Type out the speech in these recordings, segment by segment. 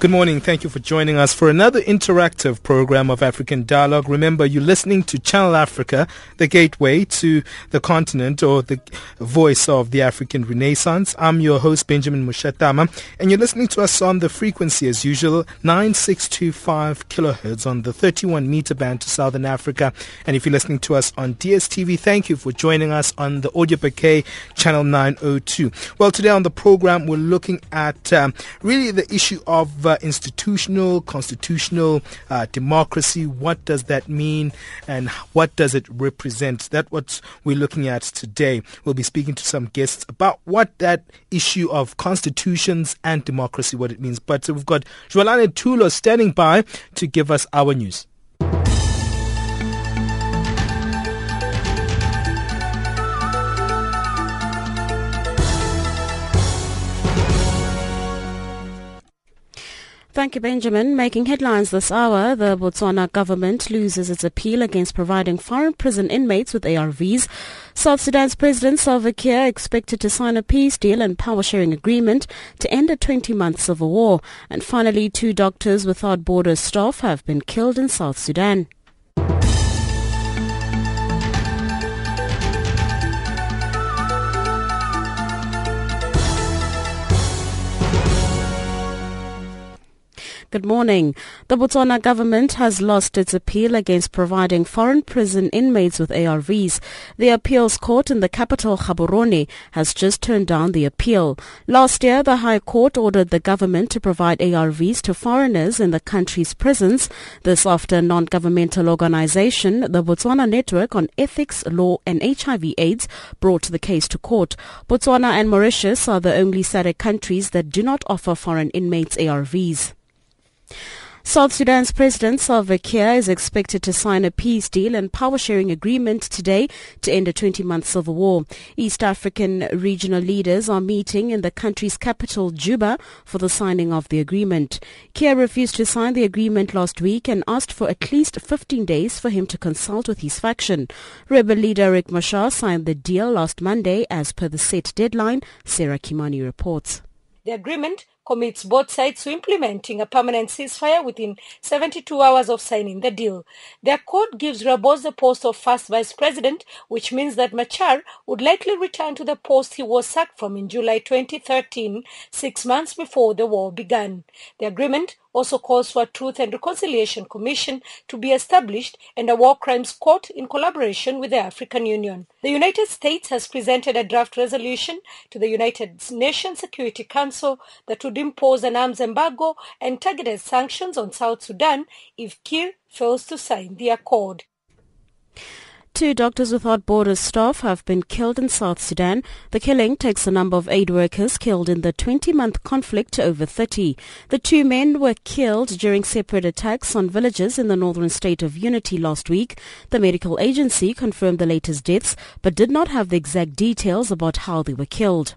Good morning. Thank you for joining us for another interactive program of African Dialogue. Remember, you're listening to Channel Africa, the gateway to the continent or the voice of the African Renaissance. I'm your host, Benjamin Mushatama, and you're listening to us on the frequency as usual, 9625 kilohertz on the 31 meter band to Southern Africa. And if you're listening to us on DSTV, thank you for joining us on the audio bouquet channel 902. Well, today on the program, we're looking at um, really the issue of uh, institutional, constitutional uh, democracy. What does that mean and what does it represent? That's what we're looking at today. We'll be speaking to some guests about what that issue of constitutions and democracy, what it means. But we've got Joalane Tulo standing by to give us our news. Thank you, Benjamin. Making headlines this hour, the Botswana government loses its appeal against providing foreign prison inmates with ARVs. South Sudan's President Salva Kiir expected to sign a peace deal and power sharing agreement to end a 20-month civil war. And finally, two Doctors Without Borders staff have been killed in South Sudan. Good morning. The Botswana government has lost its appeal against providing foreign prison inmates with ARVs. The appeals court in the capital, Gaborone, has just turned down the appeal. Last year, the High Court ordered the government to provide ARVs to foreigners in the country's prisons. This after non-governmental organization, the Botswana Network on Ethics, Law and HIV AIDS, brought the case to court. Botswana and Mauritius are the only SADC countries that do not offer foreign inmates ARVs. South Sudan's President Salva Kiir is expected to sign a peace deal and power sharing agreement today to end a 20-month civil war. East African regional leaders are meeting in the country's capital, Juba, for the signing of the agreement. Kiir refused to sign the agreement last week and asked for at least 15 days for him to consult with his faction. Rebel leader Riek Machar signed the deal last Monday as per the set deadline, Sarah Kimani reports. The agreement commits both sides to implementing a permanent ceasefire within 72 hours of signing the deal. The accord gives Rebos the post of first vice president, which means that Machar would likely return to the post he was sacked from in July 2013, six months before the war began. The agreement also calls for a Truth and Reconciliation Commission to be established and a war crimes court in collaboration with the African Union. The United States has presented a draft resolution to the United Nations Security Council that would impose an arms embargo and targeted sanctions on South Sudan if Kiir fails to sign the accord. Two Doctors Without Borders staff have been killed in South Sudan. The killing takes the number of aid workers killed in the 20-month conflict to over 30. The two men were killed during separate attacks on villages in the northern state of Unity last week. The medical agency confirmed the latest deaths but did not have the exact details about how they were killed.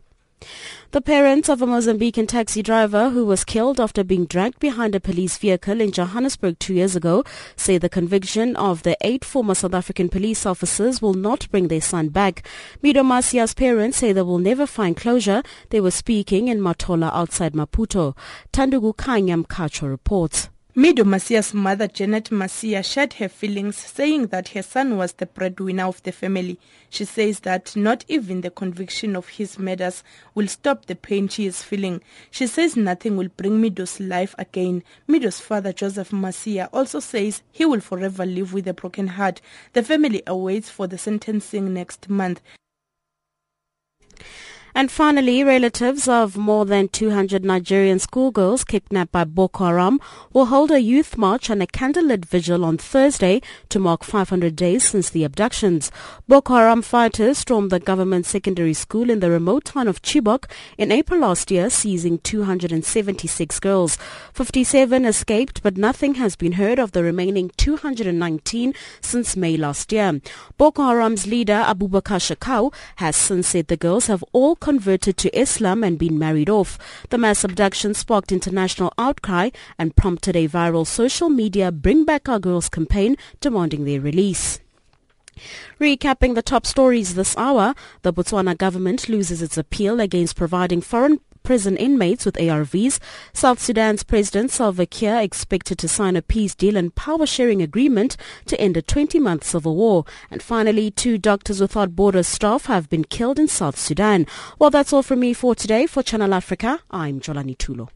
The parents of a Mozambican taxi driver who was killed after being dragged behind a police vehicle in Johannesburg two years ago say the conviction of the eight former South African police officers will not bring their son back. Mido Macia's parents say they will never find closure. They were speaking in Matola outside Maputo. Tandugu Kanyam Kacho reports. Mido Macia's mother, Janet Macia, shared her feelings, saying that her son was the breadwinner of the family. She says that not even the conviction of his murders will stop the pain she is feeling. She says nothing will bring Mido's life again. Mido's father, Joseph Masia, also says he will forever live with a broken heart. The family awaits for the sentencing next month. And finally, relatives of more than 200 Nigerian schoolgirls kidnapped by Boko Haram will hold a youth march and a candlelit vigil on Thursday to mark 500 days since the abductions. Boko Haram fighters stormed the government secondary school in the remote town of Chibok in April last year, seizing 276 girls. 57 escaped, but nothing has been heard of the remaining 219 since May last year. Boko Haram's leader, Abubakar Shekau, has since said the girls have all converted to Islam and been married off. The mass abduction sparked international outcry and prompted a viral social media Bring Back Our Girls campaign demanding their release. Recapping the top stories this hour, the Botswana government loses its appeal against providing foreign prison inmates with ARVs. South Sudan's President Salva Kiir expected to sign a peace deal and power sharing agreement to end a 20-month civil war. And finally, two Doctors Without Borders staff have been killed in South Sudan. Well, that's all from me for today. For Channel Africa, I'm Jolani Tulo.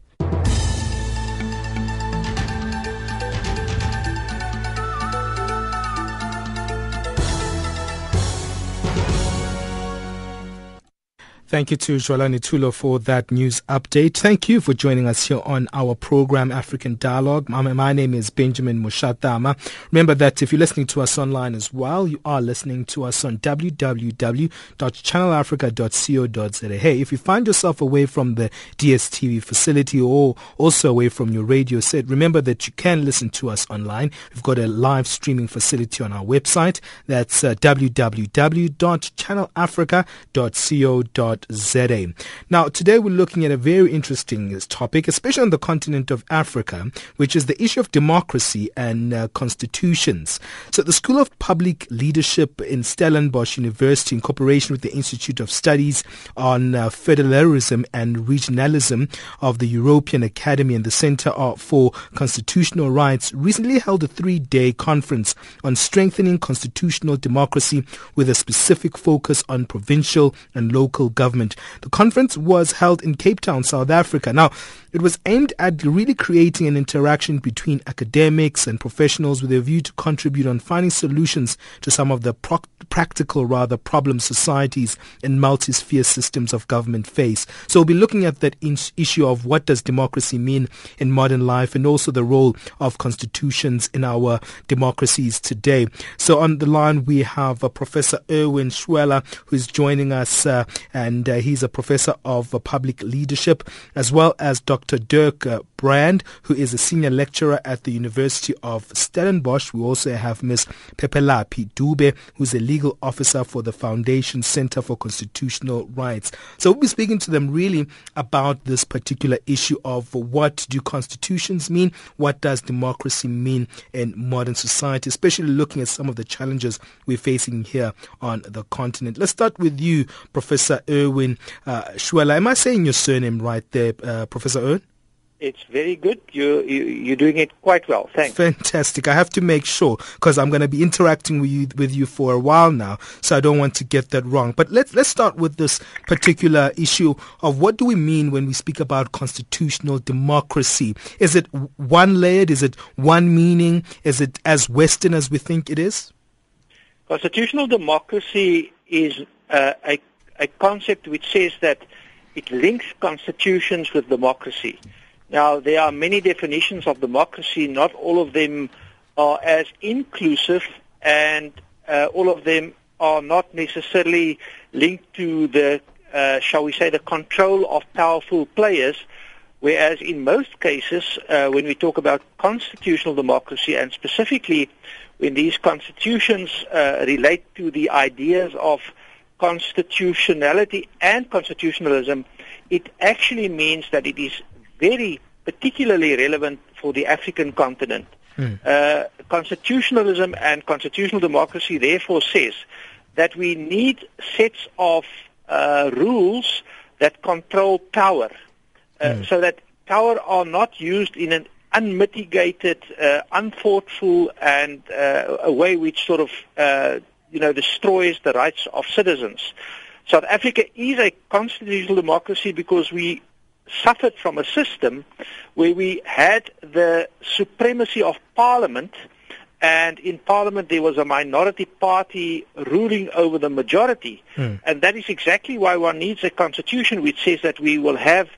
Thank you to Jolani Tulo for that news update. Thank you for joining us here on our program, African Dialogue. My, my name is Benjamin Mushatama. Remember that if you're listening to us online as well, you are listening to us on www.channelafrica.co.za. Hey, if you find yourself away from the DSTV facility or also away from your radio set, remember that you can listen to us online. We've got a live streaming facility on our website. That's uh, www.channelafrica.co.za. ZA. Now, today we're looking at a very interesting topic, especially on the continent of Africa, which is the issue of democracy and uh, constitutions. So, the School of Public Leadership in Stellenbosch University, in cooperation with the Institute of Studies on uh, Federalism and Regionalism of the European Academy and the Center for Constitutional Rights, recently held a three day conference on strengthening constitutional democracy with a specific focus on provincial and local government government. The conference was held in Cape Town, South Africa. Now, it was aimed at really creating an interaction between academics and professionals with a view to contribute on finding solutions to some of the pro- practical, rather, problem societies and multi-sphere systems of government face. So we'll be looking at that in- issue of what does democracy mean in modern life and also the role of constitutions in our democracies today. So on the line we have uh, Professor Erwin Schwella who's joining us uh, and uh, he's a professor of uh, public leadership as well as Dr. Dirk uh, Brand, who is a senior lecturer at the University of Stellenbosch. We also have Ms. Phephelaphi Dube, who's a legal officer for the Foundation Center for Constitutional Rights. So we'll be speaking to them really about this particular issue of what do constitutions mean? What does democracy mean in modern society, especially looking at some of the challenges we're facing here on the continent. Let's start with you, Professor Erwin uh. Am I saying your surname right there, uh, Professor Erwin? It's very good. You, you you're doing it quite well. Thanks. Fantastic. I have to make sure because I'm going to be interacting with you with you for a while now, so I don't want to get that wrong. But let's let's start with this particular issue of what do we mean when we speak about constitutional democracy? Is it one layered? Is it one meaning? Is it as Western as we think it is? Constitutional democracy is uh, a a concept which says that it links constitutions with democracy. Now, there are many definitions of democracy. Not all of them are as inclusive, and uh, all of them are not necessarily linked to the, uh, shall we say, the control of powerful players. Whereas in most cases, uh, when we talk about constitutional democracy, and specifically when these constitutions uh, relate to the ideas of constitutionality and constitutionalism, it actually means that it is very particularly relevant for the African continent. Mm. Uh, constitutionalism and constitutional democracy therefore says that we need sets of uh, rules that control power uh, mm. so that power are not used in an unmitigated, uh, unthoughtful, and uh, a way which sort of uh, you know destroys the rights of citizens. South Africa is a constitutional democracy because we suffered from a system where we had the supremacy of parliament and in parliament there was a minority party ruling over the majority mm. and that is exactly why one needs a constitution which says that we will have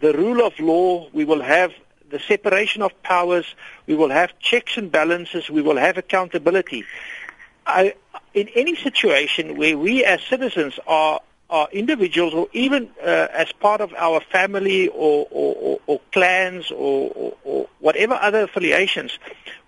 the rule of law we will have the separation of powers we will have checks and balances we will have accountability I, in any situation where we as citizens are are individuals or even uh, as part of our family or, or, or, or clans or, or, whatever other affiliations,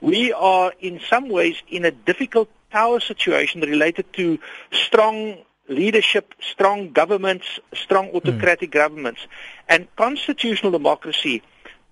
we are in some ways in a difficult power situation related to strong leadership, strong governments, strong autocratic mm. governments. And constitutional democracy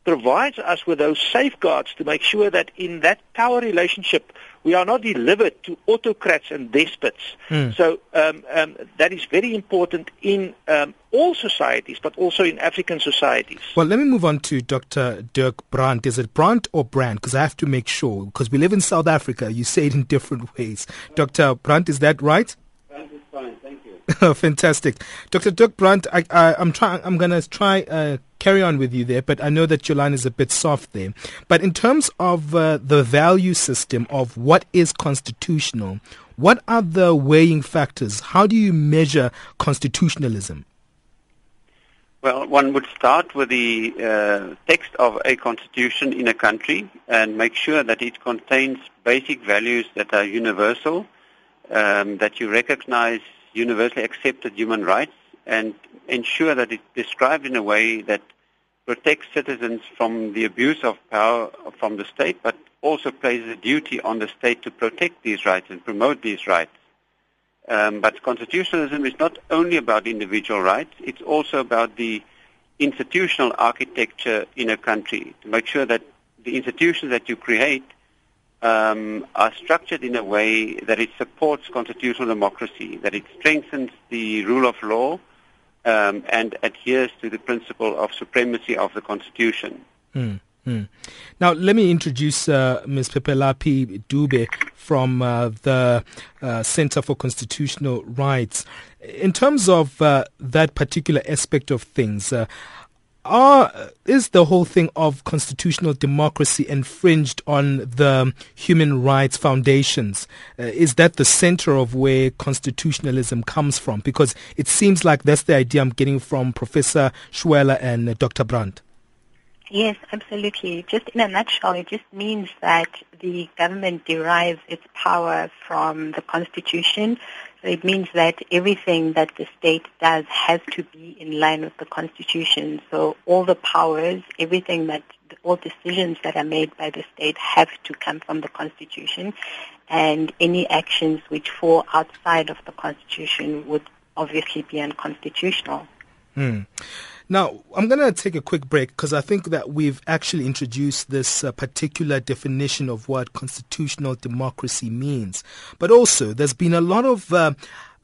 provides us with those safeguards to make sure that in that power relationship we are not delivered to autocrats and despots. Mm. So um, um, that is very important in um, all societies, but also in African societies. Well, let me move on to Dr. Dirk Brandt. Is it Brandt or Brand? Because I have to make sure, because we live in South Africa, you say it in different ways. Dr. Brandt, is that right? Brandt is fine, thank you. Fantastic, Dr. Dirk Brandt. I, am trying. I'm going to try uh, carry on with you there, but I know that your line is a bit soft there. But in terms of uh, the value system of what is constitutional, what are the weighing factors? How do you measure constitutionalism? Well, one would start with the uh, text of a constitution in a country and make sure that it contains basic values that are universal, um, that you recognize universally accepted human rights, and ensure that it's described in a way that protects citizens from the abuse of power from the state, but also places a duty on the state to protect these rights and promote these rights. Um, but constitutionalism is not only about individual rights, it's also about the institutional architecture in a country to make sure that the institutions that you create um, are structured in a way that it supports constitutional democracy, that it strengthens the rule of law, um, and adheres to the principle of supremacy of the Constitution. Mm, mm. Now, let me introduce uh, Ms. Phephelaphi Dube from uh, the uh, Center for Constitutional Rights. In terms of uh, that particular aspect of things, uh, are is the whole thing of constitutional democracy infringed on the human rights foundations? Uh, is that the center of where constitutionalism comes from? Because it seems like that's the idea I'm getting from Professor Schwella and uh, Dr. Brand. Yes, absolutely. Just in a nutshell, it just means that the government derives its power from the Constitution so it means that everything that the state does has to be in line with the Constitution. So all the powers, everything that, all decisions that are made by the state have to come from the Constitution. And any actions which fall outside of the Constitution would obviously be unconstitutional. Hmm. Now, I'm going to take a quick break because I think that we've actually introduced this uh, particular definition of what constitutional democracy means. But also, there's been a lot of uh,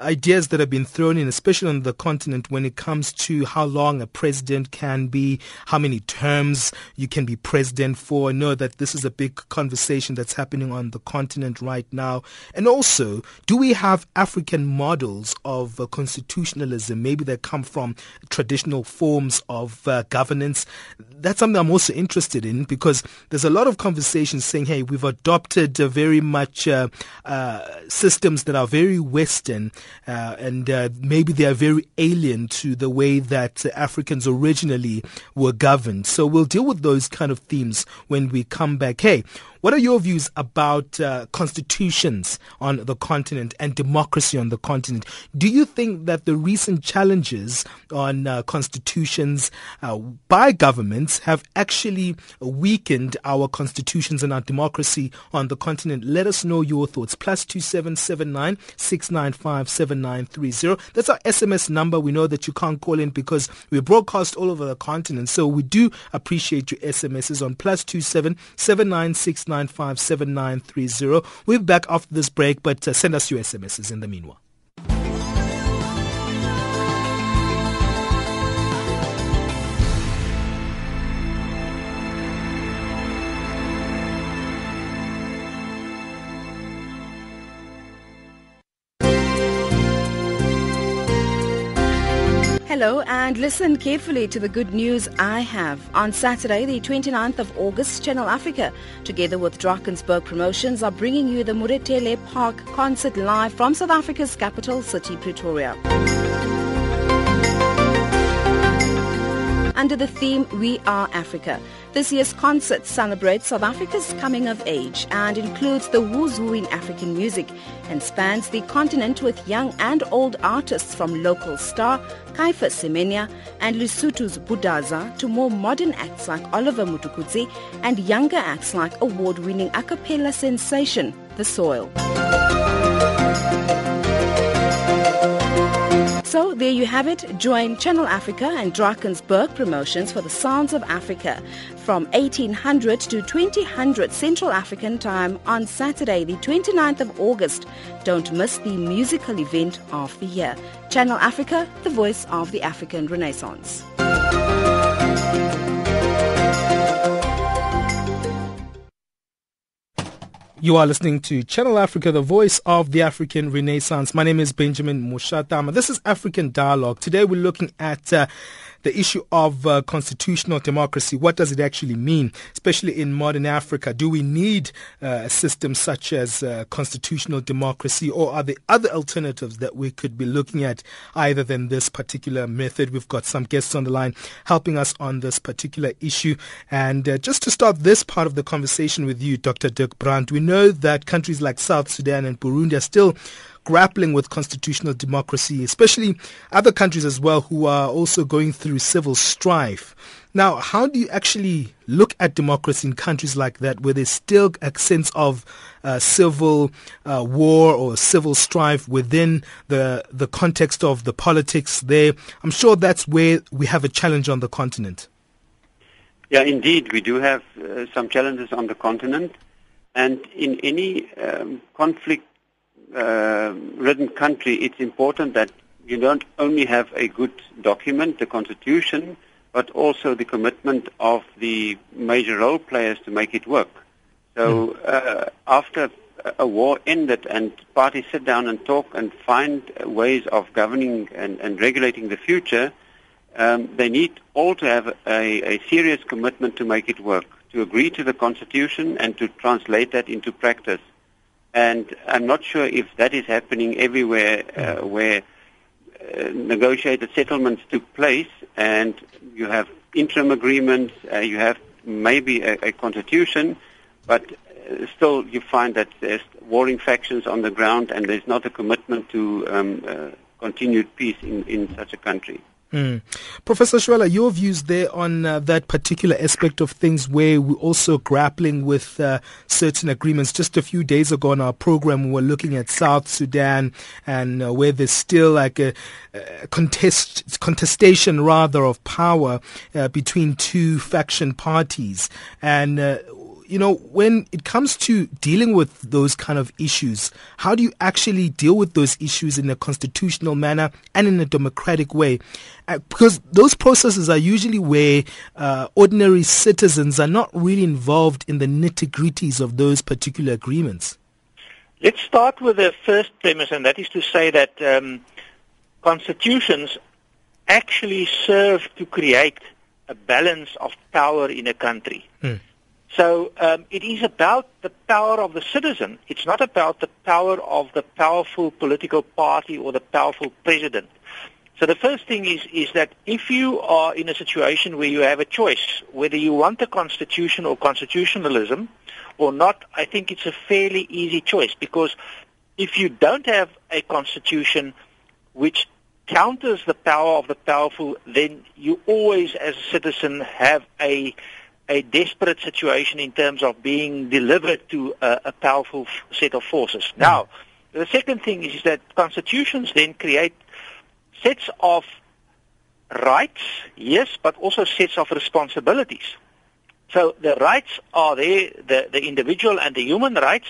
ideas that have been thrown in, especially on the continent, when it comes to how long a president can be, how many terms you can be president for. I know that this is a big conversation that's happening on the continent right now. And also, do we have African models of uh, constitutionalism, maybe that come from traditional forms of uh, governance? That's something I'm also interested in because there's a lot of conversations saying, hey, we've adopted uh, very much uh, uh, systems that are very Western uh, and uh, maybe they are very alien to the way that Africans originally were governed. So we'll deal with those kind of themes when we come back. Hey, what are your views about uh, constitutions on the continent and democracy on the continent? Do you think that the recent challenges on uh, constitutions uh, by governments have actually weakened our constitutions and our democracy on the continent? Let us know your thoughts. Plus two seven seven nine six nine five seven nine three zero. That's our SMS number. We know that you can't call in because we broadcast all over the continent. So we do appreciate your SMSs on plus two seven seven nine six 0957930. We'll be back after this break, but uh, send us your SMSs in the meanwhile. Hello and listen carefully to the good news I have. On Saturday, the 29th of August, Channel Africa, together with Drakensberg Promotions, are bringing you the Moretele Park concert live from South Africa's capital city, Pretoria. Under the theme We Are Africa. This year's concert celebrates South Africa's coming of age and includes the who's who in African music and spans the continent with young and old artists from local star Caiphus Semenya and Lesotho's Budaza to more modern acts like Oliver Mtukudzi and younger acts like award-winning a cappella sensation The Soil. So there you have it. Join Channel Africa and Drakensberg Promotions for the Sounds of Africa from 1800 to 2000 Central African Time on Saturday, the 29th of August. Don't miss the musical event of the year. Channel Africa, the voice of the African Renaissance. You are listening to Channel Africa, the voice of the African Renaissance. My name is Benjamin Mushatama. This is African Dialogue. Today we're looking at uh, the issue of uh, constitutional democracy. What does it actually mean, especially in modern Africa? Do we need uh, a system such as uh, constitutional democracy, or are there other alternatives that we could be looking at either than this particular method? We've got some guests on the line helping us on this particular issue. And uh, just to start this part of the conversation with you, Dr. Dirk Brand, we know that countries like South Sudan and Burundi are still grappling with constitutional democracy, especially other countries as well who are also going through civil strife. Now, how do you actually look at democracy in countries like that where there's still a sense of uh, civil uh, war or civil strife within the, the context of the politics there? I'm sure that's where we have a challenge on the continent. Yeah, indeed, we do have uh, some challenges on the continent. And in any um, conflict ridden country, it's important that you don't only have a good document, the constitution, but also the commitment of the major role players to make it work. So hmm. uh, after a war ended and parties sit down and talk and find ways of governing and, and regulating the future, um, they need all to have a, a serious commitment to make it work, to agree to the constitution and to translate that into practice. And I'm not sure if that is happening everywhere uh, hmm. where uh, negotiated settlements took place and you have interim agreements, uh, you have maybe a, a constitution, but uh, still you find that there's warring factions on the ground and there's not a commitment to um, uh, continued peace in, in such a country. Mm. Professor Schwella, your views there on uh, that particular aspect of things where we're also grappling with uh, certain agreements. Just a few days ago on our program, we were looking at South Sudan and uh, where there's still like a, a contest, contestation rather of power uh, between two faction parties. And uh, you know, when it comes to dealing with those kind of issues, how do you actually deal with those issues in a constitutional manner and in a democratic way? Uh, because those processes are usually where uh, ordinary citizens are not really involved in the nitty gritties of those particular agreements. Let's start with the first premise, and that is to say that um, constitutions actually serve to create a balance of power in a country. Mm. So um, it is about the power of the citizen. It's not about the power of the powerful political party or the powerful president. So the first thing is, is that if you are in a situation where you have a choice, whether you want a constitution or constitutionalism or not, I think it's a fairly easy choice because if you don't have a constitution which counters the power of the powerful, then you always, as a citizen, have a a desperate situation in terms of being delivered to a, a powerful set of forces. Mm. Now, the second thing is that constitutions then create sets of rights, yes, but also sets of responsibilities. So the rights are there, the, the individual and the human rights,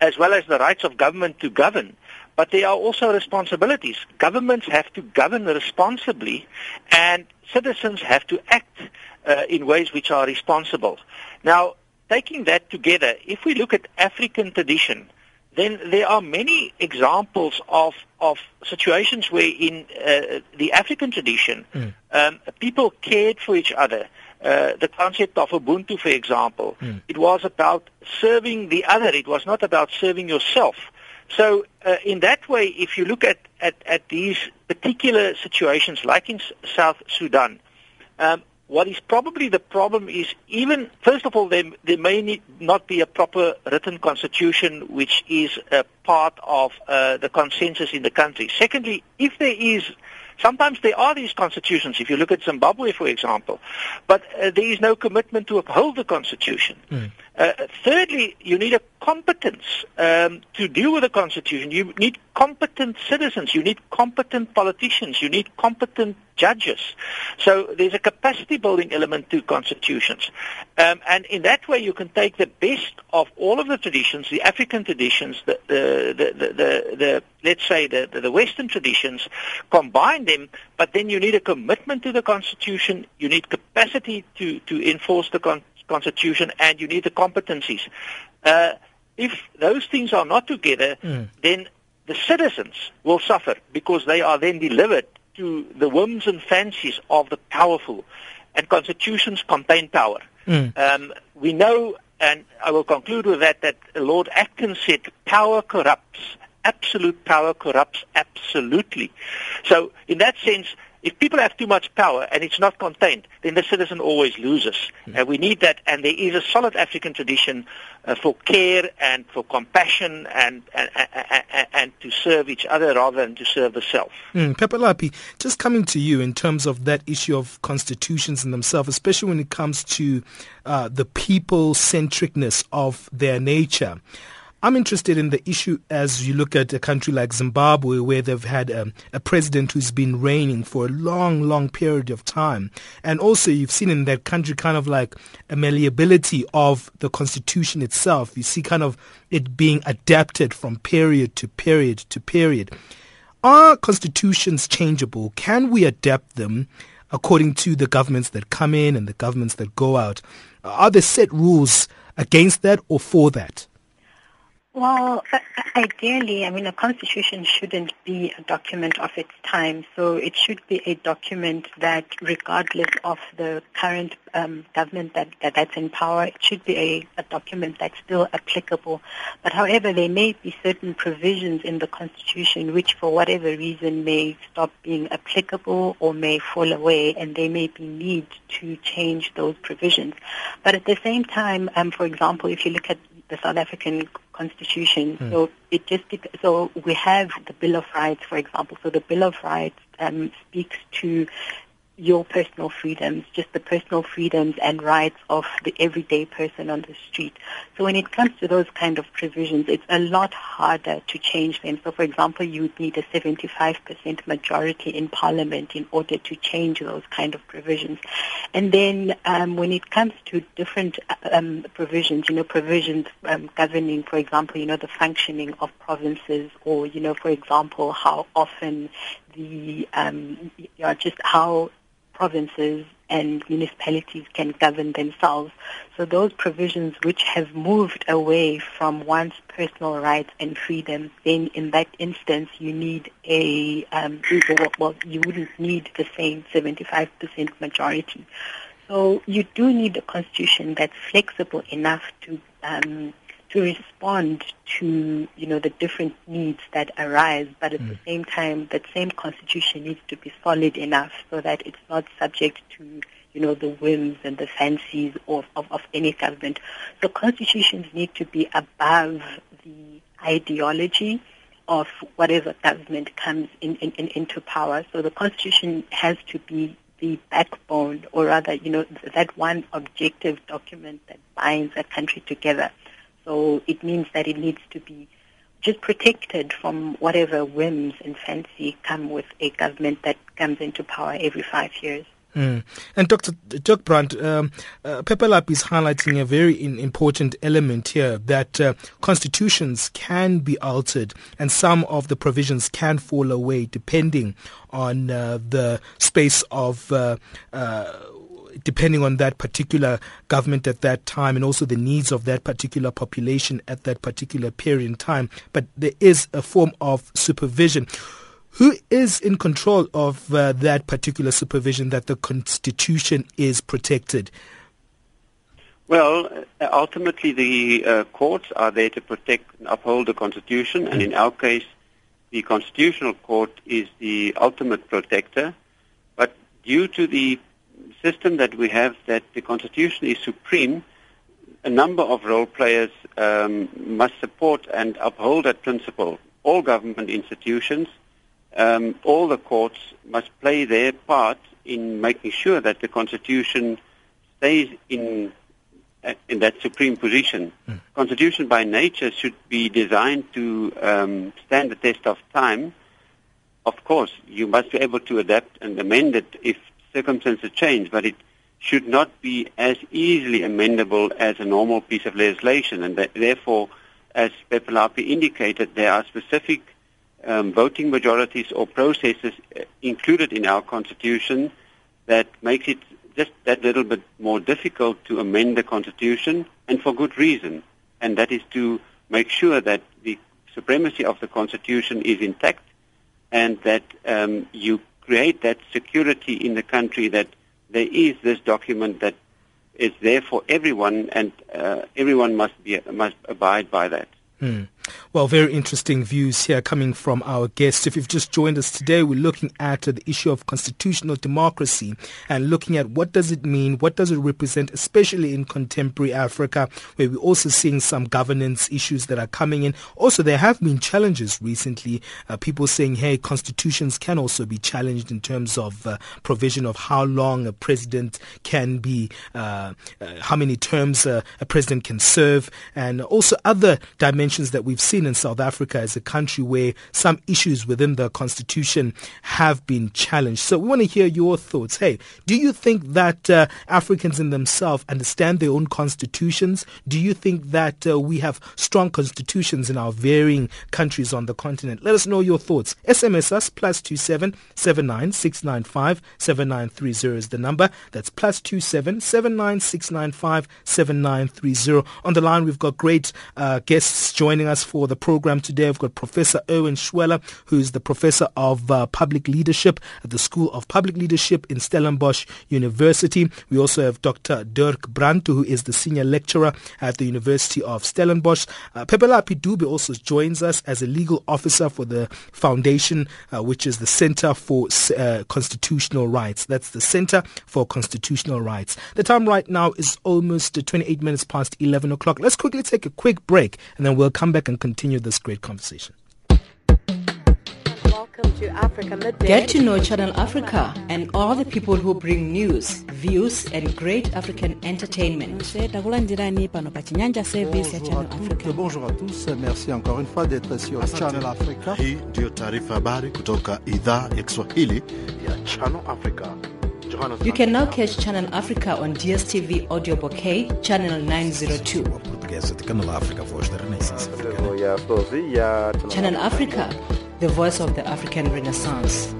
as well as the rights of government to govern. But there are also responsibilities. Governments have to govern responsibly, and citizens have to act uh, in ways which are responsible. Now, taking that together, if we look at African tradition, then there are many examples of of situations where in uh, the African tradition, mm. um, people cared for each other. Uh, the concept of Ubuntu, for example, mm. it was about serving the other. It was not about serving yourself. So, uh, in that way, if you look at, at, at these particular situations, like in S- South Sudan, um, what is probably the problem is even, first of all, there, there may need, not be a proper written constitution which is a part of uh, the consensus in the country. Secondly, if there is Sometimes there are these constitutions, if you look at Zimbabwe, for example, but uh, there is no commitment to uphold the constitution. Mm. Uh, thirdly, you need a competence um, to deal with the constitution. You need competent citizens. You need competent politicians. You need competent judges. So there's a capacity building element to constitutions. Um, and in that way, you can take the best of all of the traditions, the African traditions, the, the, the, the, the let's say the, the Western traditions, combine them, but then you need a commitment to the constitution. You need capacity to, to enforce the constitution constitution and you need the competencies. Uh, if those things are not together, mm. then the citizens will suffer because they are then delivered to the whims and fancies of the powerful. And constitutions contain power. Mm. Um, we know, and I will conclude with that, that Lord Acton said power corrupts. Absolute power corrupts absolutely. So in that sense, if people have too much power and it's not contained, then the citizen always loses. Mm. And we need that. And there is a solid African tradition uh, for care and for compassion and, and, and, and, to serve each other rather than to serve the self. Mm. Phephelaphi, just coming to you in terms of that issue of constitutions in themselves, especially when it comes to uh, the people-centricness of their nature. I'm interested in the issue as you look at a country like Zimbabwe, where they've had um, a president who's been reigning for a long, long period of time. And also, you've seen in that country kind of like a malleability of the constitution itself. You see kind of it being adapted from period to period to period. Are constitutions changeable? Can we adapt them according to the governments that come in and the governments that go out? Are there set rules against that or for that? Well, ideally, I mean, a constitution shouldn't be a document of its time. So it should be a document that, regardless of the current um, government that, that, that's in power, it should be a, a document that's still applicable. But however, there may be certain provisions in the constitution which, for whatever reason, may stop being applicable or may fall away, and there may be need to change those provisions. But at the same time, um, for example, if you look at the South African Constitution. Mm. So it just so we have the Bill of Rights, for example. So the Bill of Rights um, speaks to your personal freedoms, just the personal freedoms and rights of the everyday person on the street. So when it comes to those kind of provisions, it's a lot harder to change them. So for example, you would need a 75% majority in parliament in order to change those kind of provisions. And then um, when it comes to different um, provisions, you know, provisions um, governing, for example, you know, the functioning of provinces or, you know, for example, how often the, um, you know, just how provinces and municipalities can govern themselves. So those provisions which have moved away from one's personal rights and freedoms, then in that instance you need a, um, well, you wouldn't need the same 75% majority. So you do need a constitution that's flexible enough to um, to respond to you know the different needs that arise, but at mm. the same time, that same constitution needs to be solid enough so that it's not subject to you know the whims and the fancies of, of, of any government. So constitutions need to be above the ideology of whatever government comes in, in, in, into power. So the constitution has to be the backbone, or rather, you know, that one objective document that binds a country together. So it means that it needs to be just protected from whatever whims and fancy come with a government that comes into power every five years. Mm. And Dr. Dirk Brand, um, uh, Phephelaphi is highlighting a very in, important element here that uh, constitutions can be altered and some of the provisions can fall away depending on uh, the space of uh, uh, depending on that particular government at that time and also the needs of that particular population at that particular period in time. But there is a form of supervision. Who is in control of uh, that particular supervision that the Constitution is protected? Well, uh, ultimately, the uh, courts are there to protect and uphold the Constitution, and in our case, the Constitutional Court is the ultimate protector. But due to the system that we have, that the Constitution is supreme, a number of role players um, must support and uphold that principle. All government institutions, um, all the courts must play their part in making sure that the Constitution stays in in that supreme position. Mm. Constitution by nature should be designed to um, stand the test of time. Of course, you must be able to adapt and amend it if circumstances change, but it should not be as easily amendable as a normal piece of legislation. And that, therefore, as Phephelaphi indicated, there are specific um, voting majorities or processes uh, included in our Constitution that makes it just that little bit more difficult to amend the Constitution, and for good reason, and that is to make sure that the supremacy of the Constitution is intact and that um, you create that security in the country that there is this document that is there for everyone and uh, everyone must be must abide by that. Hmm. Well, very interesting views here coming from our guests. If you've just joined us today, we're looking at the issue of constitutional democracy and looking at what does it mean, what does it represent, especially in contemporary Africa, where we're also seeing some governance issues that are coming in. Also, there have been challenges recently. Uh, people saying, hey, constitutions can also be challenged in terms of uh, provision of how long a president can be, uh, uh how many terms uh, a president can serve, and also other dimensions that we've seen in South Africa as a country where some issues within the constitution have been challenged. So we want to hear your thoughts. Hey, do you think that uh, Africans in themselves understand their own constitutions? Do you think that uh, we have strong constitutions in our varying countries on the continent? Let us know your thoughts. SMS us plus two seven seven nine six nine five seven nine three zero is the number. That's plus two seven seven nine six nine five seven nine three zero. On the line, we've got great uh, guests joining us for the program today. I've got Professor Erwin Schwella, who is the Professor of uh, Public Leadership at the School of Public Leadership in Stellenbosch University. We also have Dr. Dirk Brand, who is the Senior Lecturer at the University of Stellenbosch. Uh, Phephelaphi Dube also joins us as a legal officer for the foundation, uh, which is the Center for uh, Constitutional Rights. That's the Center for Constitutional Rights. The time right now is almost 28 minutes past 11 o'clock. Let's quickly take a quick break and then we'll come back and continue this great conversation. Welcome to Africa Midday. Get to know Channel Africa and all the people who bring news, views, and great African entertainment. Bonjour à tous, merci encore une fois d'être sur Channel Africa. Hii ndio taarifa habari kutoka idhaa ya Kiswahili ya Channel Africa. You can now catch Channel Africa on DSTV Audio Bouquet, Channel 902. Channel Africa, the voice of the African Renaissance.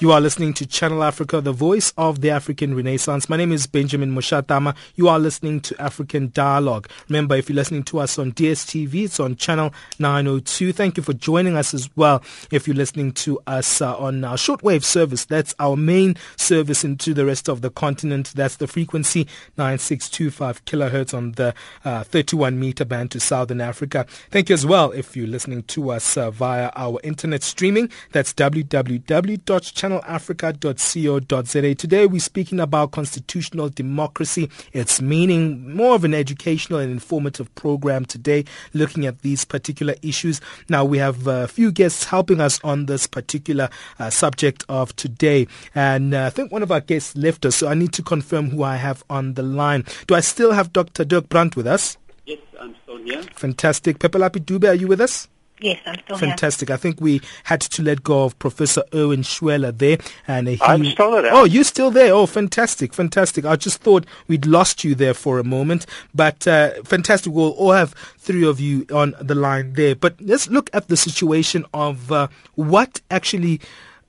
You are listening to Channel Africa, the voice of the African Renaissance. My name is Benjamin Mushatama. You are listening to African Dialogue. Remember, if you're listening to us on DSTV, it's on channel 902. Thank you for joining us as well. If you're listening to us uh, on our shortwave service, that's our main service into the rest of the continent. That's the frequency 9625 kilohertz on the uh, 31 meter band to Southern Africa. Thank you as well if you're listening to us uh, via our internet streaming. That's www.channel channelafrica.co.za. Today we're speaking about constitutional democracy, its meaning, more of an educational and informative program today, looking at these particular issues. Now we have a few guests helping us on this particular uh, subject of today. And uh, I think one of our guests left us, so I need to confirm who I have on the line. Do I still have Dr. Dirk Brand with us? Yes, I'm still here. Fantastic. Phephelaphi Dube, are you with us? Yes, I'm still Fantastic. Here. I think we had to let go of Professor Erwin Schwella there. and he, I'm still there. Oh, you're still there. Oh, fantastic, fantastic. I just thought we'd lost you there for a moment, but uh, fantastic. We'll all have three of you on the line there. But let's look at the situation of uh, what actually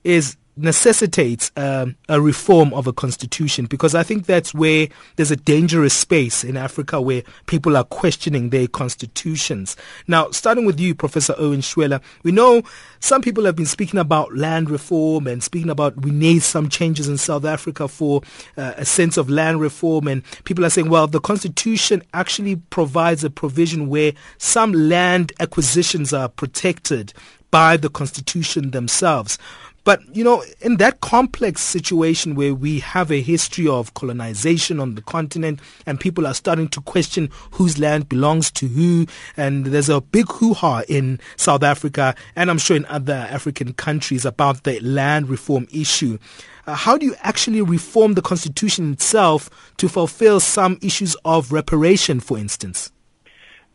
is necessitates um, a reform of a constitution because I think that's where there's a dangerous space in Africa where people are questioning their constitutions. Now, starting with you, Professor Owen Schwella, we know some people have been speaking about land reform and speaking about we need some changes in South Africa for uh, a sense of land reform. And people are saying, well, the constitution actually provides a provision where some land acquisitions are protected by the constitution themselves. But, you know, in that complex situation where we have a history of colonization on the continent and people are starting to question whose land belongs to who, and there's a big hoo-ha in South Africa and I'm sure in other African countries about the land reform issue. Uh, how do you actually reform the constitution itself to fulfill some issues of reparation, for instance?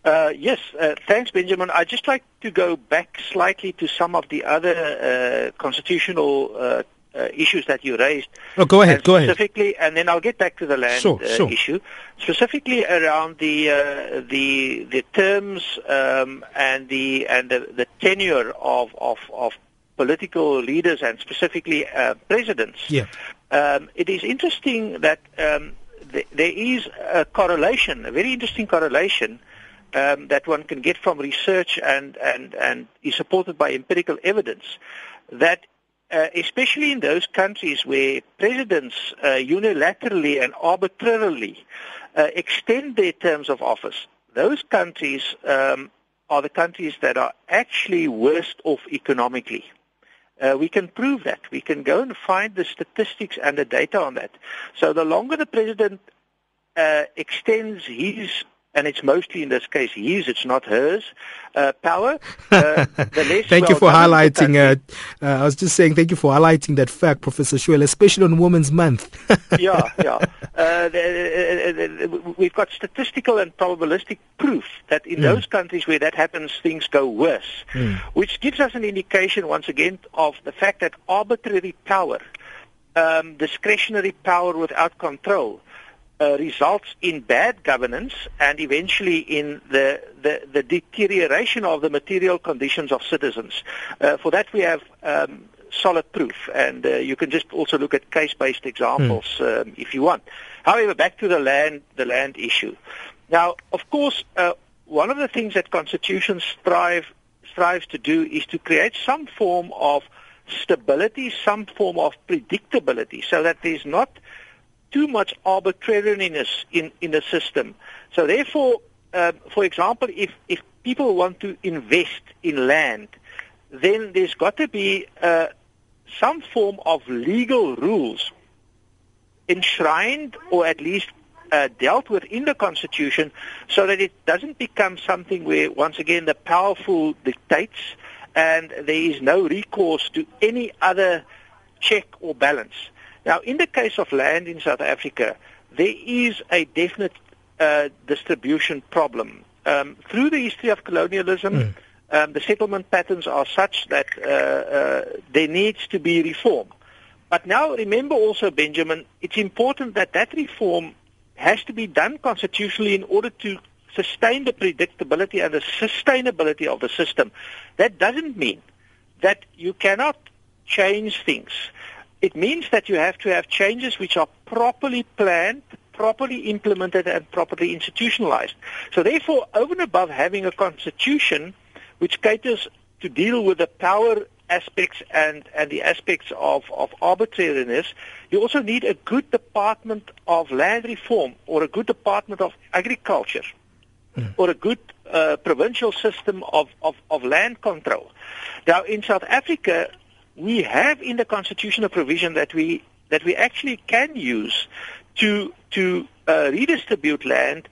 Uh, yes, uh, thanks, Benjamin. I'd just like to go back slightly to some of the other uh, constitutional uh, uh, issues that you raised. Oh, go ahead, go ahead. Specifically, and then I'll get back to the land sure, uh, sure. issue. Specifically around the the the terms um, and the and the, the tenure of, of of political leaders and specifically presidents. Yeah. Um, it is interesting that um, th- there is a correlation, a very interesting correlation um, that one can get from research and, and, and is supported by empirical evidence that uh, especially in those countries where presidents uh, unilaterally and arbitrarily uh, extend their terms of office, those countries um, are the countries that are actually worst off economically. Uh, we can prove that. We can go and find the statistics and the data on that. So the longer the president uh, extends his and it's mostly in this case his, it's not hers, uh, power. Uh, thank you for highlighting. Uh, uh, I was just saying, thank you for highlighting that fact, Professor Schwella, especially on Women's Month. yeah, yeah. Uh, the, uh, we've got statistical and probabilistic proof that in mm. those countries where that happens, things go worse, mm. which gives us an indication, once again, of the fact that arbitrary power, um, discretionary power without control, uh, results in bad governance and eventually in the, the, the, deterioration of the material conditions of citizens. Uh, for that we have um, solid proof and uh, you can just also look at case-based examples mm. um, if you want. However, back to the land, the land issue. Now, of course, uh, one of the things that constitutions strive, strives to do is to create some form of stability, some form of predictability so that there's not too much arbitrariness in, in the system. So therefore, uh, for example, if, if people want to invest in land, then there's got to be uh, some form of legal rules enshrined or at least uh, dealt with in the Constitution so that it doesn't become something where, once again, the powerful dictates and there is no recourse to any other check or balance. Now, in the case of land in South Africa, there is a definite uh, distribution problem. Um, through the history of colonialism, mm. um, the settlement patterns are such that uh, uh, there needs to be reform. But now remember also, Benjamin, it's important that that reform has to be done constitutionally in order to sustain the predictability and the sustainability of the system. That doesn't mean that you cannot change things. It means that you have to have changes which are properly planned, properly implemented, and properly institutionalized. So therefore, over and above having a constitution which caters to deal with the power aspects and, and the aspects of, of arbitrariness, you also need a good department of land reform or a good department of agriculture mm. or a good uh, provincial system of, of, of land control. Now, in South Africa, we have in the constitution a provision that we that we actually can use to to uh, redistribute land.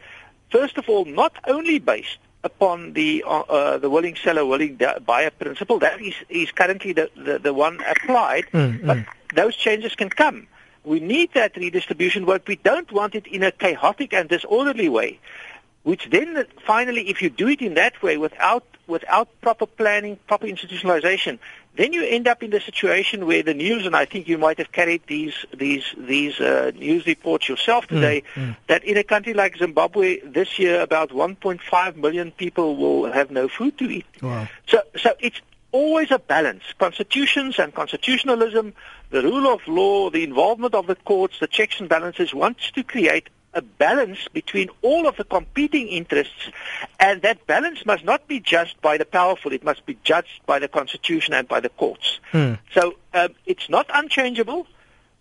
First of all, not only based upon the uh, uh, the willing seller, willing buyer principle. That is is currently the, the, the one applied, mm, but those changes can come. We need that redistribution work. We don't want it in a chaotic and disorderly way. which then finally, if you do it in that way without without proper planning, proper institutionalization, then you end up in the situation where the news, and I think you might have carried these these these uh, news reports yourself Hmm, today, that in a country like Zimbabwe this year, about 1.5 million people will have no food to eat. Wow. So, so it's always a balance. Constitutions and constitutionalism, the rule of law, the involvement of the courts, the checks and balances wants to create a balance between all of the competing interests, and that balance must not be judged by the powerful. It must be judged by the Constitution and by the courts. Hmm. So um, it's not unchangeable,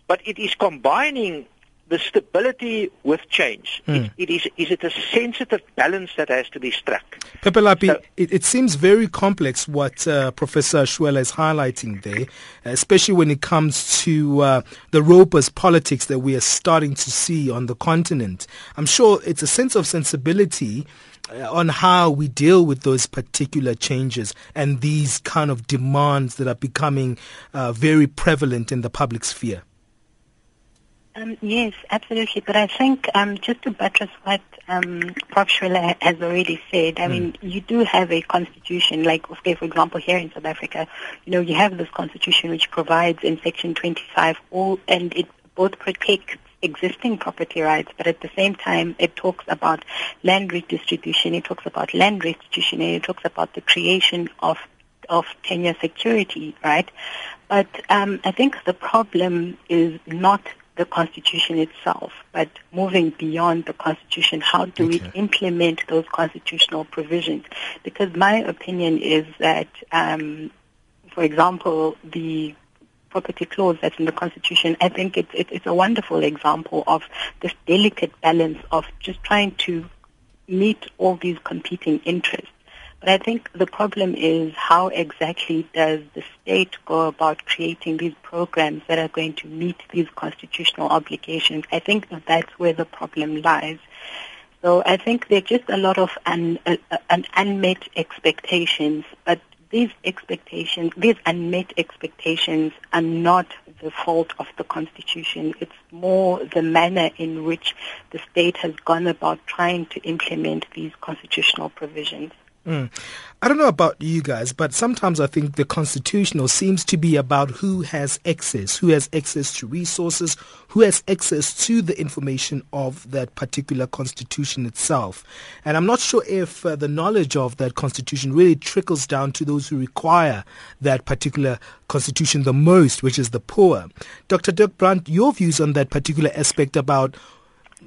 but it is combining the stability with change. Hmm. It, it is is it a sensitive balance that has to be struck. Phephelaphi, it, it seems very complex what uh, Professor Schwella is highlighting there, especially when it comes to uh, the robust politics that we are starting to see on the continent. I'm sure it's a sense of sensibility uh, on how we deal with those particular changes and these kind of demands that are becoming uh, very prevalent in the public sphere. Um, yes, absolutely. But I think um, just to buttress what um, Prof. Schwella has already said, I mean, you do have a constitution, like, okay, for example, here in South Africa, you know, you have this constitution which provides in Section 25 all, and it both protects existing property rights, but at the same time, it talks about land redistribution, it talks about land restitution, and it talks about the creation of of tenure security, right? But um, I think the problem is not the Constitution itself, but moving beyond the Constitution, how do we implement those constitutional provisions? Because my opinion is that, um, for example, the property clause that's in the Constitution, I think it's, it's, it's a wonderful example of this delicate balance of just trying to meet all these competing interests. But I think the problem is how exactly does the state go about creating these programs that are going to meet these constitutional obligations? I think that that's where the problem lies. So I think there are just a lot of uh, uh, un, unmet expectations, but these expectations, these unmet expectations are not the fault of the Constitution. It's more the manner in which the state has gone about trying to implement these constitutional provisions. Mm. I don't know about you guys, but sometimes I think the constitutional seems to be about who has access, who has access to resources, who has access to the information of that particular constitution itself. And I'm not sure if uh, the knowledge of that constitution really trickles down to those who require that particular constitution the most, which is the poor. Dr. Dirk Brand, your views on that particular aspect about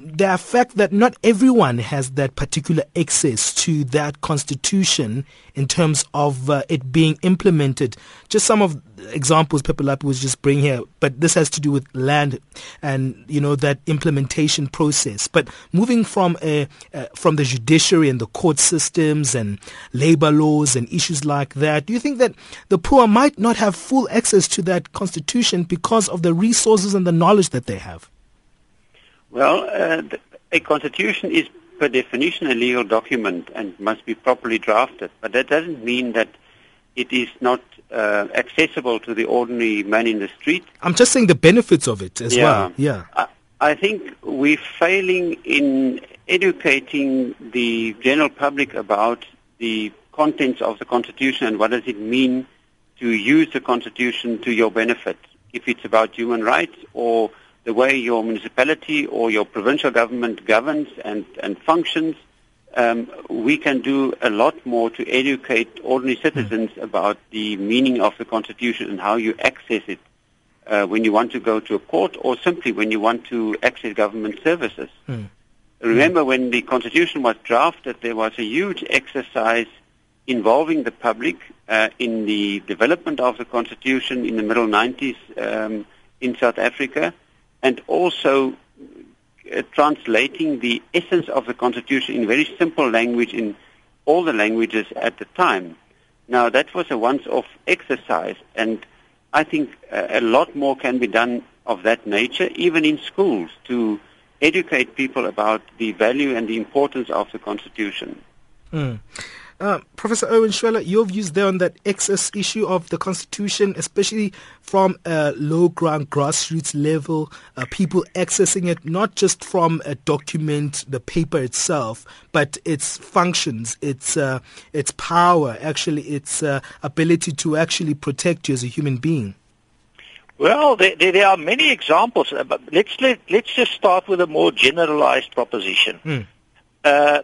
the fact that not everyone has that particular access to that constitution in terms of uh, it being implemented. Just some of the examples Phephelaphi was just bringing here, but this has to do with land and you know that implementation process. But moving from a, uh, from the judiciary and the court systems and labor laws and issues like that, do you think that the poor might not have full access to that constitution because of the resources and the knowledge that they have? Well, uh, a constitution is per definition a legal document and must be properly drafted, but that doesn't mean that it is not uh, accessible to the ordinary man in the street. I'm just saying the benefits of it as Yeah. well. Yeah. I, I think we're failing in educating the general public about the contents of the Constitution and what does it mean to use the Constitution to your benefit. If it's about human rights or the way your municipality or your provincial government governs and, and functions, um, we can do a lot more to educate ordinary citizens about the meaning of the Constitution and how you access it uh, when you want to go to a court or simply when you want to access government services. Remember when the Constitution was drafted, there was a huge exercise involving the public uh, in the development of the Constitution in the middle 90s um, in South Africa and also uh, translating the essence of the Constitution in very simple language in all the languages at the time. Now, that was a once-off exercise, and I think uh, a lot more can be done of that nature, even in schools, to educate people about the value and the importance of the Constitution. Mm. Uh, Professor Erwin Schwella, your views there on that excess issue of the Constitution, especially from a low ground grassroots level, uh, people accessing it not just from a document, the paper itself, but its functions, its uh, its power, actually its uh, ability to actually protect you as a human being. Well, there, there, are many examples, but let's let, let's just start with a more generalized proposition. Mm. Uh,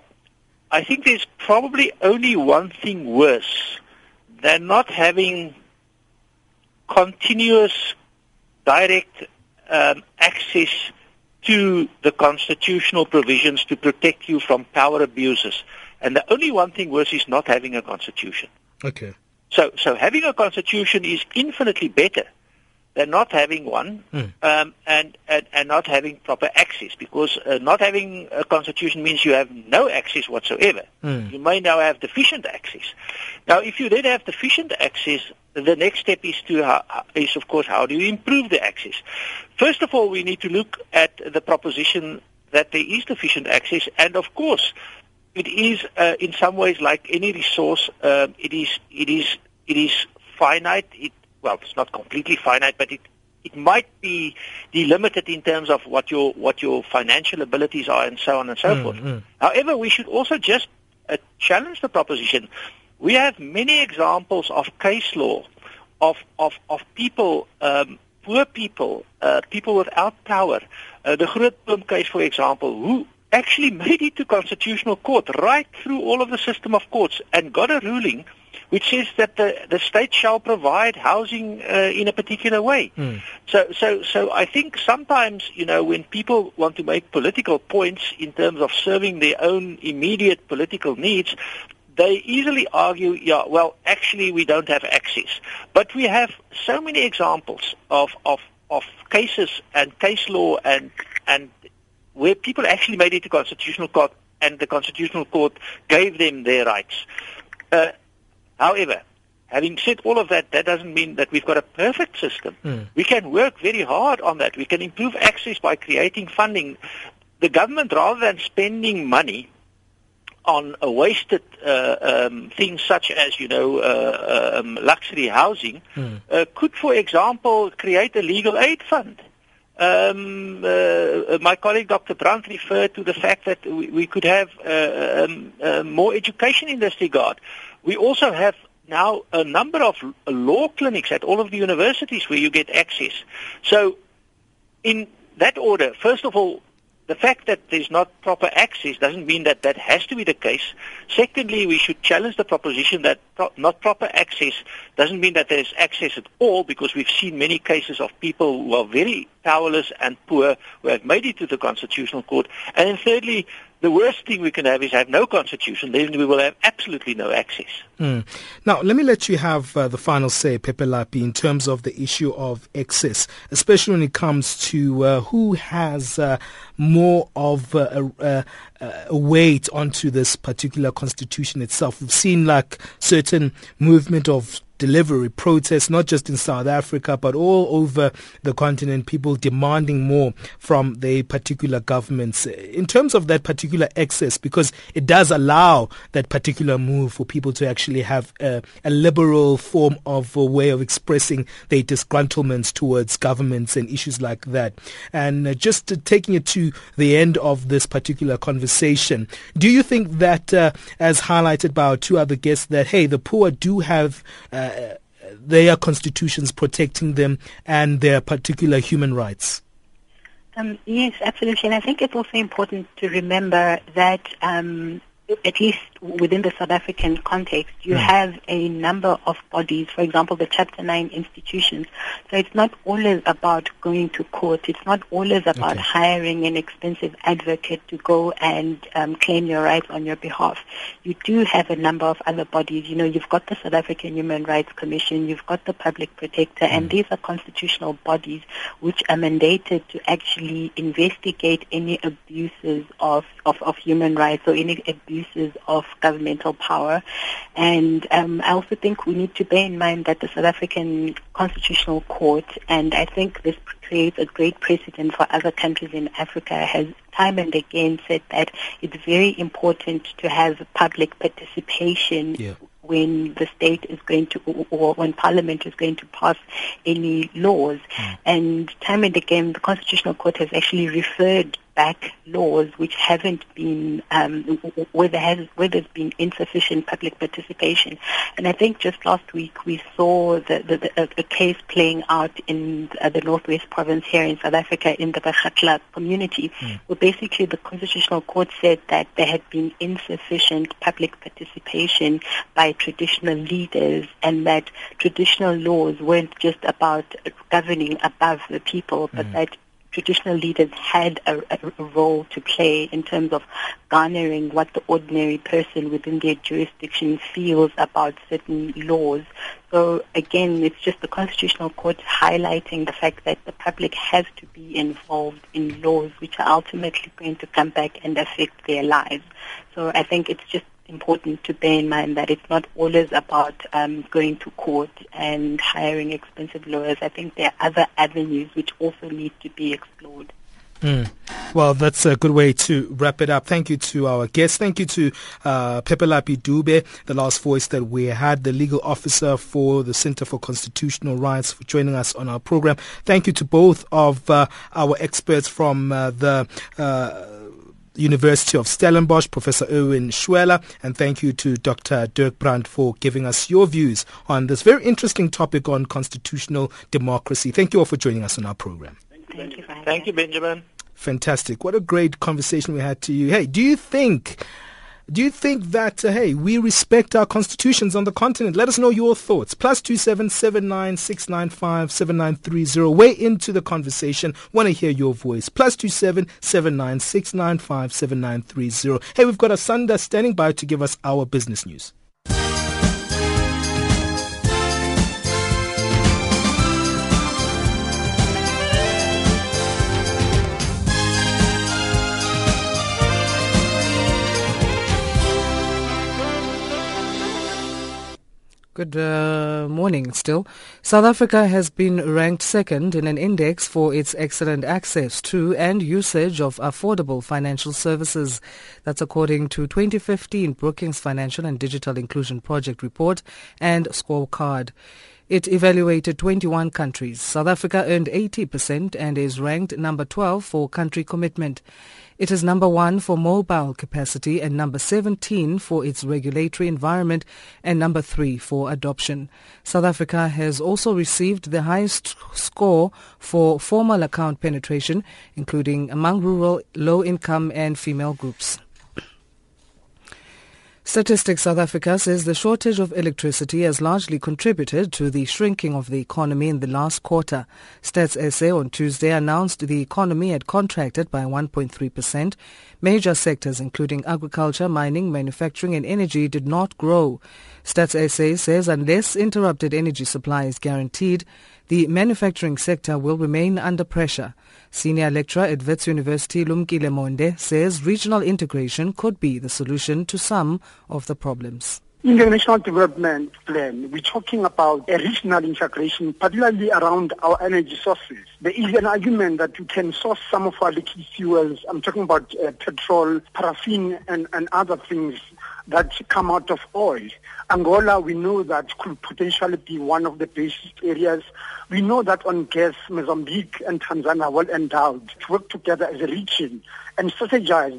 I think there's probably only one thing worse than not having continuous, direct um, access to the constitutional provisions to protect you from power abuses. And the only one thing worse is not having a constitution. Okay. So, so having a constitution is infinitely better than not having one Mm. um, and, and, and not having proper access because uh, not having a constitution means you have no access whatsoever. Mm. You may now have deficient access. Now, if you then have deficient access, the next step is to is of course how do you improve the access? First of all, we need to look at the proposition that there is deficient access, and of course, it is uh, in some ways like any resource. Um, it is it is it is finite. It well, it's not completely finite, but it it might be delimited in terms of what your what your financial abilities are and so on and so Mm, forth. mm. However, we should also just uh, challenge the proposition. We have many examples of case law of of of people, um, poor people, uh, people without power. Uh, the Grootboom case, for example, who actually made it to constitutional court right through all of the system of courts and got a ruling which says that the, the state shall provide housing uh, in a particular way. So, so, so I think sometimes, you know, when people want to make political points in terms of serving their own immediate political needs, they easily argue, yeah, well, actually we don't have access. But we have so many examples of, of, of cases and case law and, and where people actually made it to constitutional court and the constitutional court gave them their rights. Uh, however, having said all of that, that doesn't mean that we've got a perfect system. Mm. We can work very hard on that. We can improve access by creating funding. The government, rather than spending money on a wasted uh, um, things such as, you know, uh, um, luxury housing, Mm. uh, could, for example, create a legal aid fund. Um, uh, my colleague Dr. Brand referred to the fact that we, we could have uh, um, uh, more education in this regard. We also have now a number of law clinics at all of the universities where you get access. So in that order, first of all, the fact that there's not proper access doesn't mean that that has to be the case. Secondly, we should challenge the proposition that pro- not proper access doesn't mean that there's access at all because we've seen many cases of people who are very powerless and poor who have made it to the Constitutional Court. And then thirdly, the worst thing we can have is have no constitution, then we will have absolutely no access. Mm. Now, let me let you have uh, the final say, Phephelaphi, in terms of the issue of access, especially when it comes to uh, who has uh, more of a, a, a weight onto this particular constitution itself. We've seen like certain movement of delivery protests, not just in South Africa, but all over the continent, people demanding more from the particular governments in terms of that particular excess, because it does allow that particular move for people to actually have a, a liberal form of a way of expressing their disgruntlements towards governments and issues like that. And uh, just taking it to the end of this particular conversation, do you think that, uh, as highlighted by our two other guests, that, hey, the poor do have uh, their constitutions protecting them and their particular human rights? Um, yes, absolutely. And I think it's also important to remember that um, at least within the South African context, you Mm. have a number of bodies, for example, the Chapter 9 institutions. So it's not always about going to court. It's not always about hiring an expensive advocate to go and um, claim your rights on your behalf. You do have a number of other bodies. You know, you've got the South African Human Rights Commission, you've got the Public Protector, and these are constitutional bodies which are mandated to actually investigate any abuses of, of, of human rights or any abuses of governmental power. And um, I also think we need to bear in mind that the South African Constitutional Court, and I think this creates a great precedent for other countries in Africa, has time and again said that it's very important to have public participation Yeah. when the state is going to, or when parliament is going to pass any laws. And time and again, the Constitutional Court has actually referred back laws which haven't been, um, where, there has, where there's been insufficient public participation. And I think just last week we saw the, the, the, a, case playing out in uh, the Northwest Province here in South Africa in the Bakgatla community, where basically the Constitutional Court said that there had been insufficient public participation by traditional leaders and that traditional laws weren't just about governing above the people, but that traditional leaders had a, a, role to play in terms of garnering what the ordinary person within their jurisdiction feels about certain laws. So again, it's just the Constitutional Court highlighting the fact that the public has to be involved in laws which are ultimately going to come back and affect their lives. So I think it's just important to bear in mind that it's not always about um, going to court and hiring expensive lawyers. I think there are other avenues which also need to be explored. Mm. Well, that's a good way to wrap it up. Thank you to our guests. Thank you to uh, Phephelaphi Dube, the last voice that we had, the legal officer for the Center for Constitutional Rights, for joining us on our program. Thank you to both of uh, our experts from uh, the uh, University of Stellenbosch, Professor Erwin Schwella, and thank you to Dr. Dirk Brand for giving us your views on this very interesting topic on constitutional democracy. Thank you all for joining us on our program. Thank you, Thank you, Benjamin. Fantastic. What a great conversation we had to you. Hey, do you think do you think that uh, hey we respect our constitutions on the continent? Let us know your thoughts. Plus two seven seven nine six nine five seven nine three zero. Way into the conversation. Want to hear your voice. Plus two seven seven nine six nine five seven nine three zero. Hey, we've got Asanda standing by to give us our business news. Good uh, morning still. South Africa has been ranked second in an index for its excellent access to and usage of affordable financial services. That's according to 2015 Brookings Financial and Digital Inclusion Project report and scorecard. It evaluated 21 countries. South Africa earned 80% and is ranked number 12 for country commitment. It is number one for mobile capacity and number 17 for its regulatory environment and number three for adoption. South Africa has also received the highest score for formal account penetration, including among rural, low-income and female groups. Statistics South Africa says the shortage of electricity has largely contributed to the shrinking of the economy in the last quarter. Stats SA on Tuesday announced the economy had contracted by 1.3%. Major sectors including agriculture, mining, manufacturing and energy did not grow. Stats SA says unless interrupted energy supply is guaranteed, the manufacturing sector will remain under pressure. Senior lecturer at Wits University Lumkile Mondi says regional integration could be the solution to some of the problems. In the National Development Plan, we're talking about a regional integration, particularly around our energy sources. There is an argument that we can source some of our liquid fuels. I'm talking about uh, petrol, paraffin, and, and other things that come out of oil. Angola, we know that could potentially be one of the basic areas. We know that on gas, Mozambique and Tanzania are well endowed to work together as a region and strategize.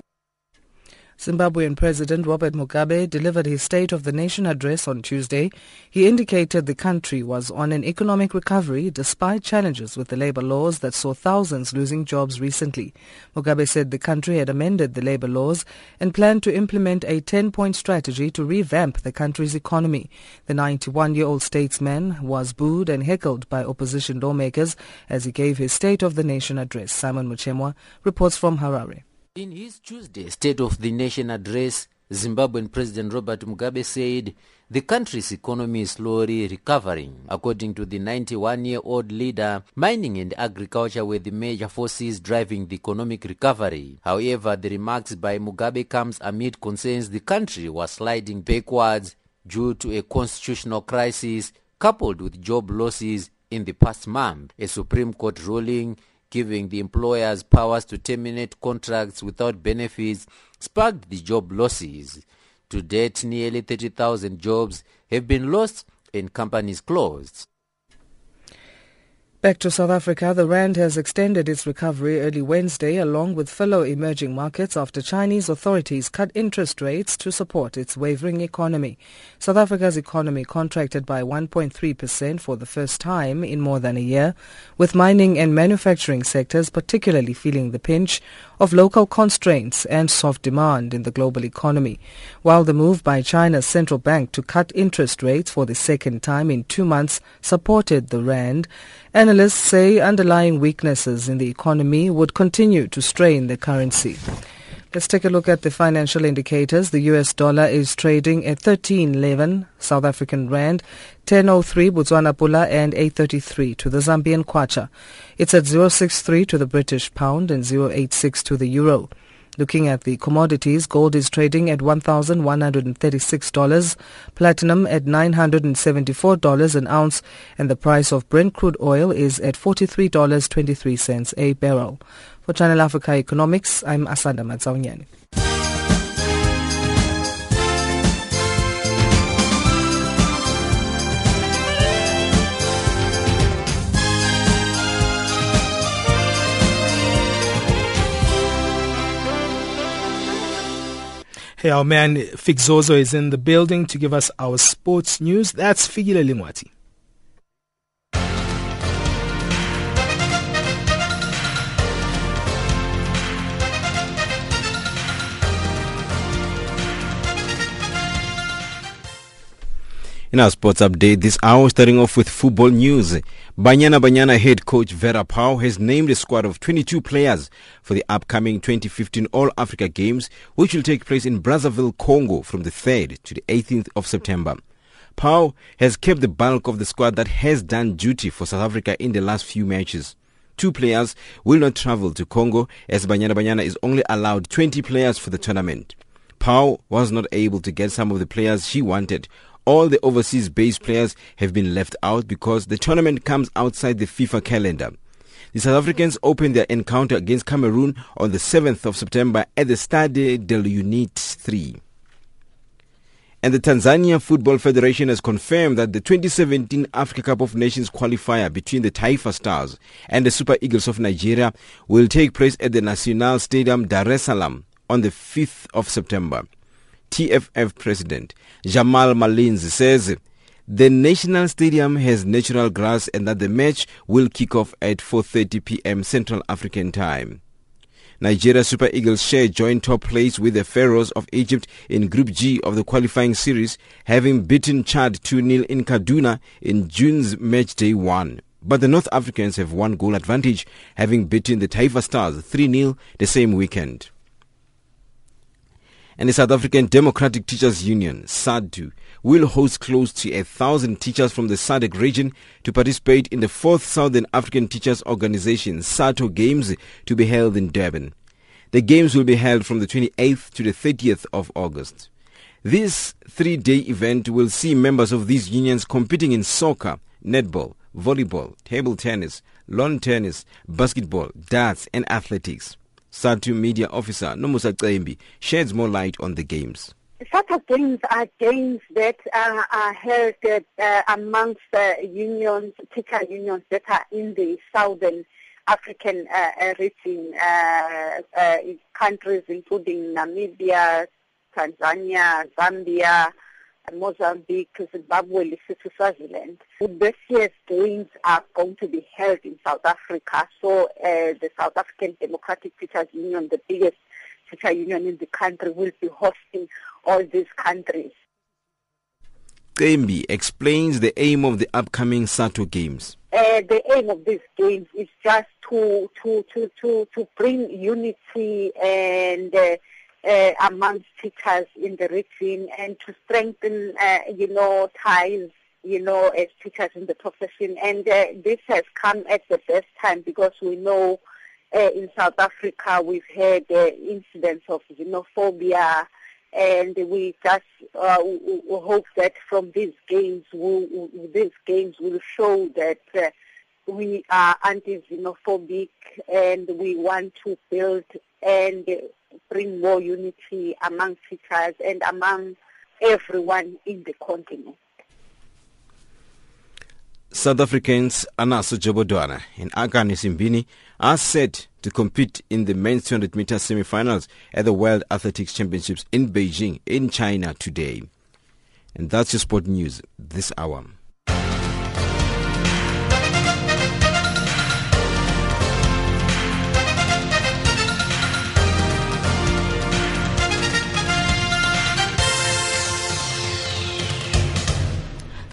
Zimbabwean President Robert Mugabe delivered his State of the Nation address on Tuesday. He indicated the country was on an economic recovery despite challenges with the labor laws that saw thousands losing jobs recently. Mugabe said the country had amended the labor laws and planned to implement a 10-point strategy to revamp the country's economy. The 91-year-old statesman was booed and heckled by opposition lawmakers as he gave his State of the Nation address. Simon Muchemwa reports from Harare. In his Tuesday State of the Nation address, Zimbabwean President Robert Mugabe said the country's economy is slowly recovering. According to the 91-year-old leader, mining and agriculture were the major forces driving the economic recovery. However, the remarks by Mugabe comes amid concerns the country was sliding backwards due to a constitutional crisis coupled with job losses in the past month. A Supreme Court ruling giving the employers powers to terminate contracts without benefits sparked the job losses. To date, nearly 30,000 jobs have been lost and companies closed. Back to South Africa, the rand has extended its recovery early Wednesday along with fellow emerging markets after Chinese authorities cut interest rates to support its wavering economy. South Africa's economy contracted by 1.3% for the first time in more than a year, with mining and manufacturing sectors particularly feeling the pinch of local constraints and soft demand in the global economy. While the move by China's central bank to cut interest rates for the second time in two months supported the rand, Analysts say underlying weaknesses in the economy would continue to strain the currency. Let's take a look at the financial indicators. The US dollar is trading at 13.11 South African rand, 10.03 Botswana pula and 8.33 to the Zambian kwacha. It's at 0.63 to the British pound and 0.86 to the euro. Looking at the commodities, gold is trading at $1,136, platinum at $974 an ounce, and the price of Brent crude oil is at $43.23 a barrel. For Channel Africa Economics, I'm Asanda Matsaonyane. Hey, our man Fixozo is in the building to give us our sports news. That's Figile. In our sports update this hour, starting off with football news. Banyana Banyana head coach Vera Pauw has named a squad of 22 players for the upcoming 2015 All-Africa Games, which will take place in Brazzaville, Congo from the 3rd to the 18th of September. Pauw has kept the bulk of the squad that has done duty for South Africa in the last few matches. Two players will not travel to Congo as Banyana Banyana is only allowed 20 players for the tournament. Pauw was not able to get some of the players she wanted all the overseas based players have been left out because the tournament comes outside the FIFA calendar. The South Africans open their encounter against Cameroon on the 7th of September at the Stade de l'Unite 3. And the Tanzania Football Federation has confirmed that the 2017 Africa Cup of Nations qualifier between the Taifa Stars and the Super Eagles of Nigeria will take place at the National Stadium Dar es Salaam on the 5th of September. TFF President Jamal Malinzi says the National Stadium has natural grass and that the match will kick off at 4.30 p.m. Central African Time. Nigeria Super Eagles share joint top place with the Pharaohs of Egypt in Group G of the qualifying series, having beaten Chad 2-0 in Kaduna in June's match day 1. But the North Africans have one goal advantage, having beaten the Taifa Stars 3-0 the same weekend and the South African Democratic Teachers Union, SADTU, will host close to a thousand teachers from the SADC region to participate in the fourth Southern African Teachers Organization, SATO Games, to be held in Durban. The games will be held from the 28th to the 30th of August. This three-day event will see members of these unions competing in soccer, netball, volleyball, table tennis, lawn tennis, basketball, darts, and athletics. SADTU Media Officer Nomusa Cembi sheds more light on the games. SADTU games are games that uh, are held uh, amongst uh, unions, teacher unions that are in the southern African uh, region, uh, uh, countries including Namibia, Tanzania, Zambia, Mozambique, Zimbabwe, Lesotho, Swaziland. This year's games are going to be held in South Africa. So uh, the South African Democratic Teachers Union, the biggest teacher union in the country, will be hosting all these countries. Cembi explains the aim of the upcoming SATO Games. Uh, the aim of these games is just to to to to, to bring unity and uh, uh, amongst teachers in the region and to strengthen, uh, you know, ties, you know, as teachers in the profession. And uh, this has come at the best time because we know uh, in South Africa we've had uh, incidents of xenophobia, and we just uh, we hope that from these games, we, these games will show that we are anti-xenophobic and we want to build and bring more unity among teachers and among everyone in the continent. South Africans Anaso Jobodwana and Akani Simbine are set to compete in the men's 200 meter semi-finals at the World Athletics Championships in Beijing in China today. And that's your sport news this hour.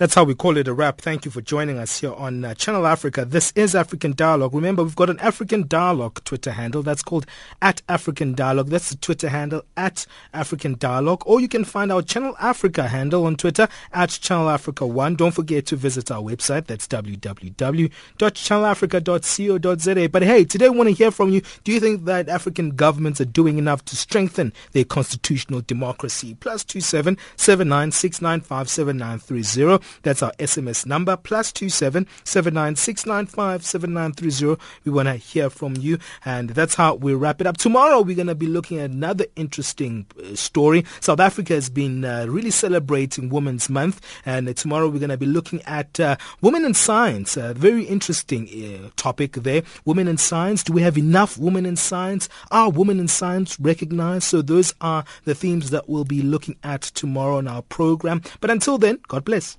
That's how we call it a wrap. Thank you for joining us here on uh, Channel Africa. This is African Dialogue. Remember, we've got an African Dialogue Twitter handle that's called at African Dialogue. That's the Twitter handle at African Dialogue. Or you can find our Channel Africa handle on Twitter at Channel Africa 1. Don't forget to visit our website. That's www.channelafrica.co.za. But hey, today we want to hear from you. Do you think that African governments are doing enough to strengthen their constitutional democracy? Plus 27 that's our SMS number, plus two seven seven nine six nine five seven nine three zero. We want to hear from you, and that's how we wrap it up. Tomorrow we're going to be looking at another interesting uh, story. South Africa has been uh, really celebrating Women's Month, and uh, tomorrow we're going to be looking at uh, women in science. A very interesting uh, topic there. Women in science. Do we have enough women in science? Are women in science recognized? So those are the themes that we'll be looking at tomorrow on our program. But until then, God bless.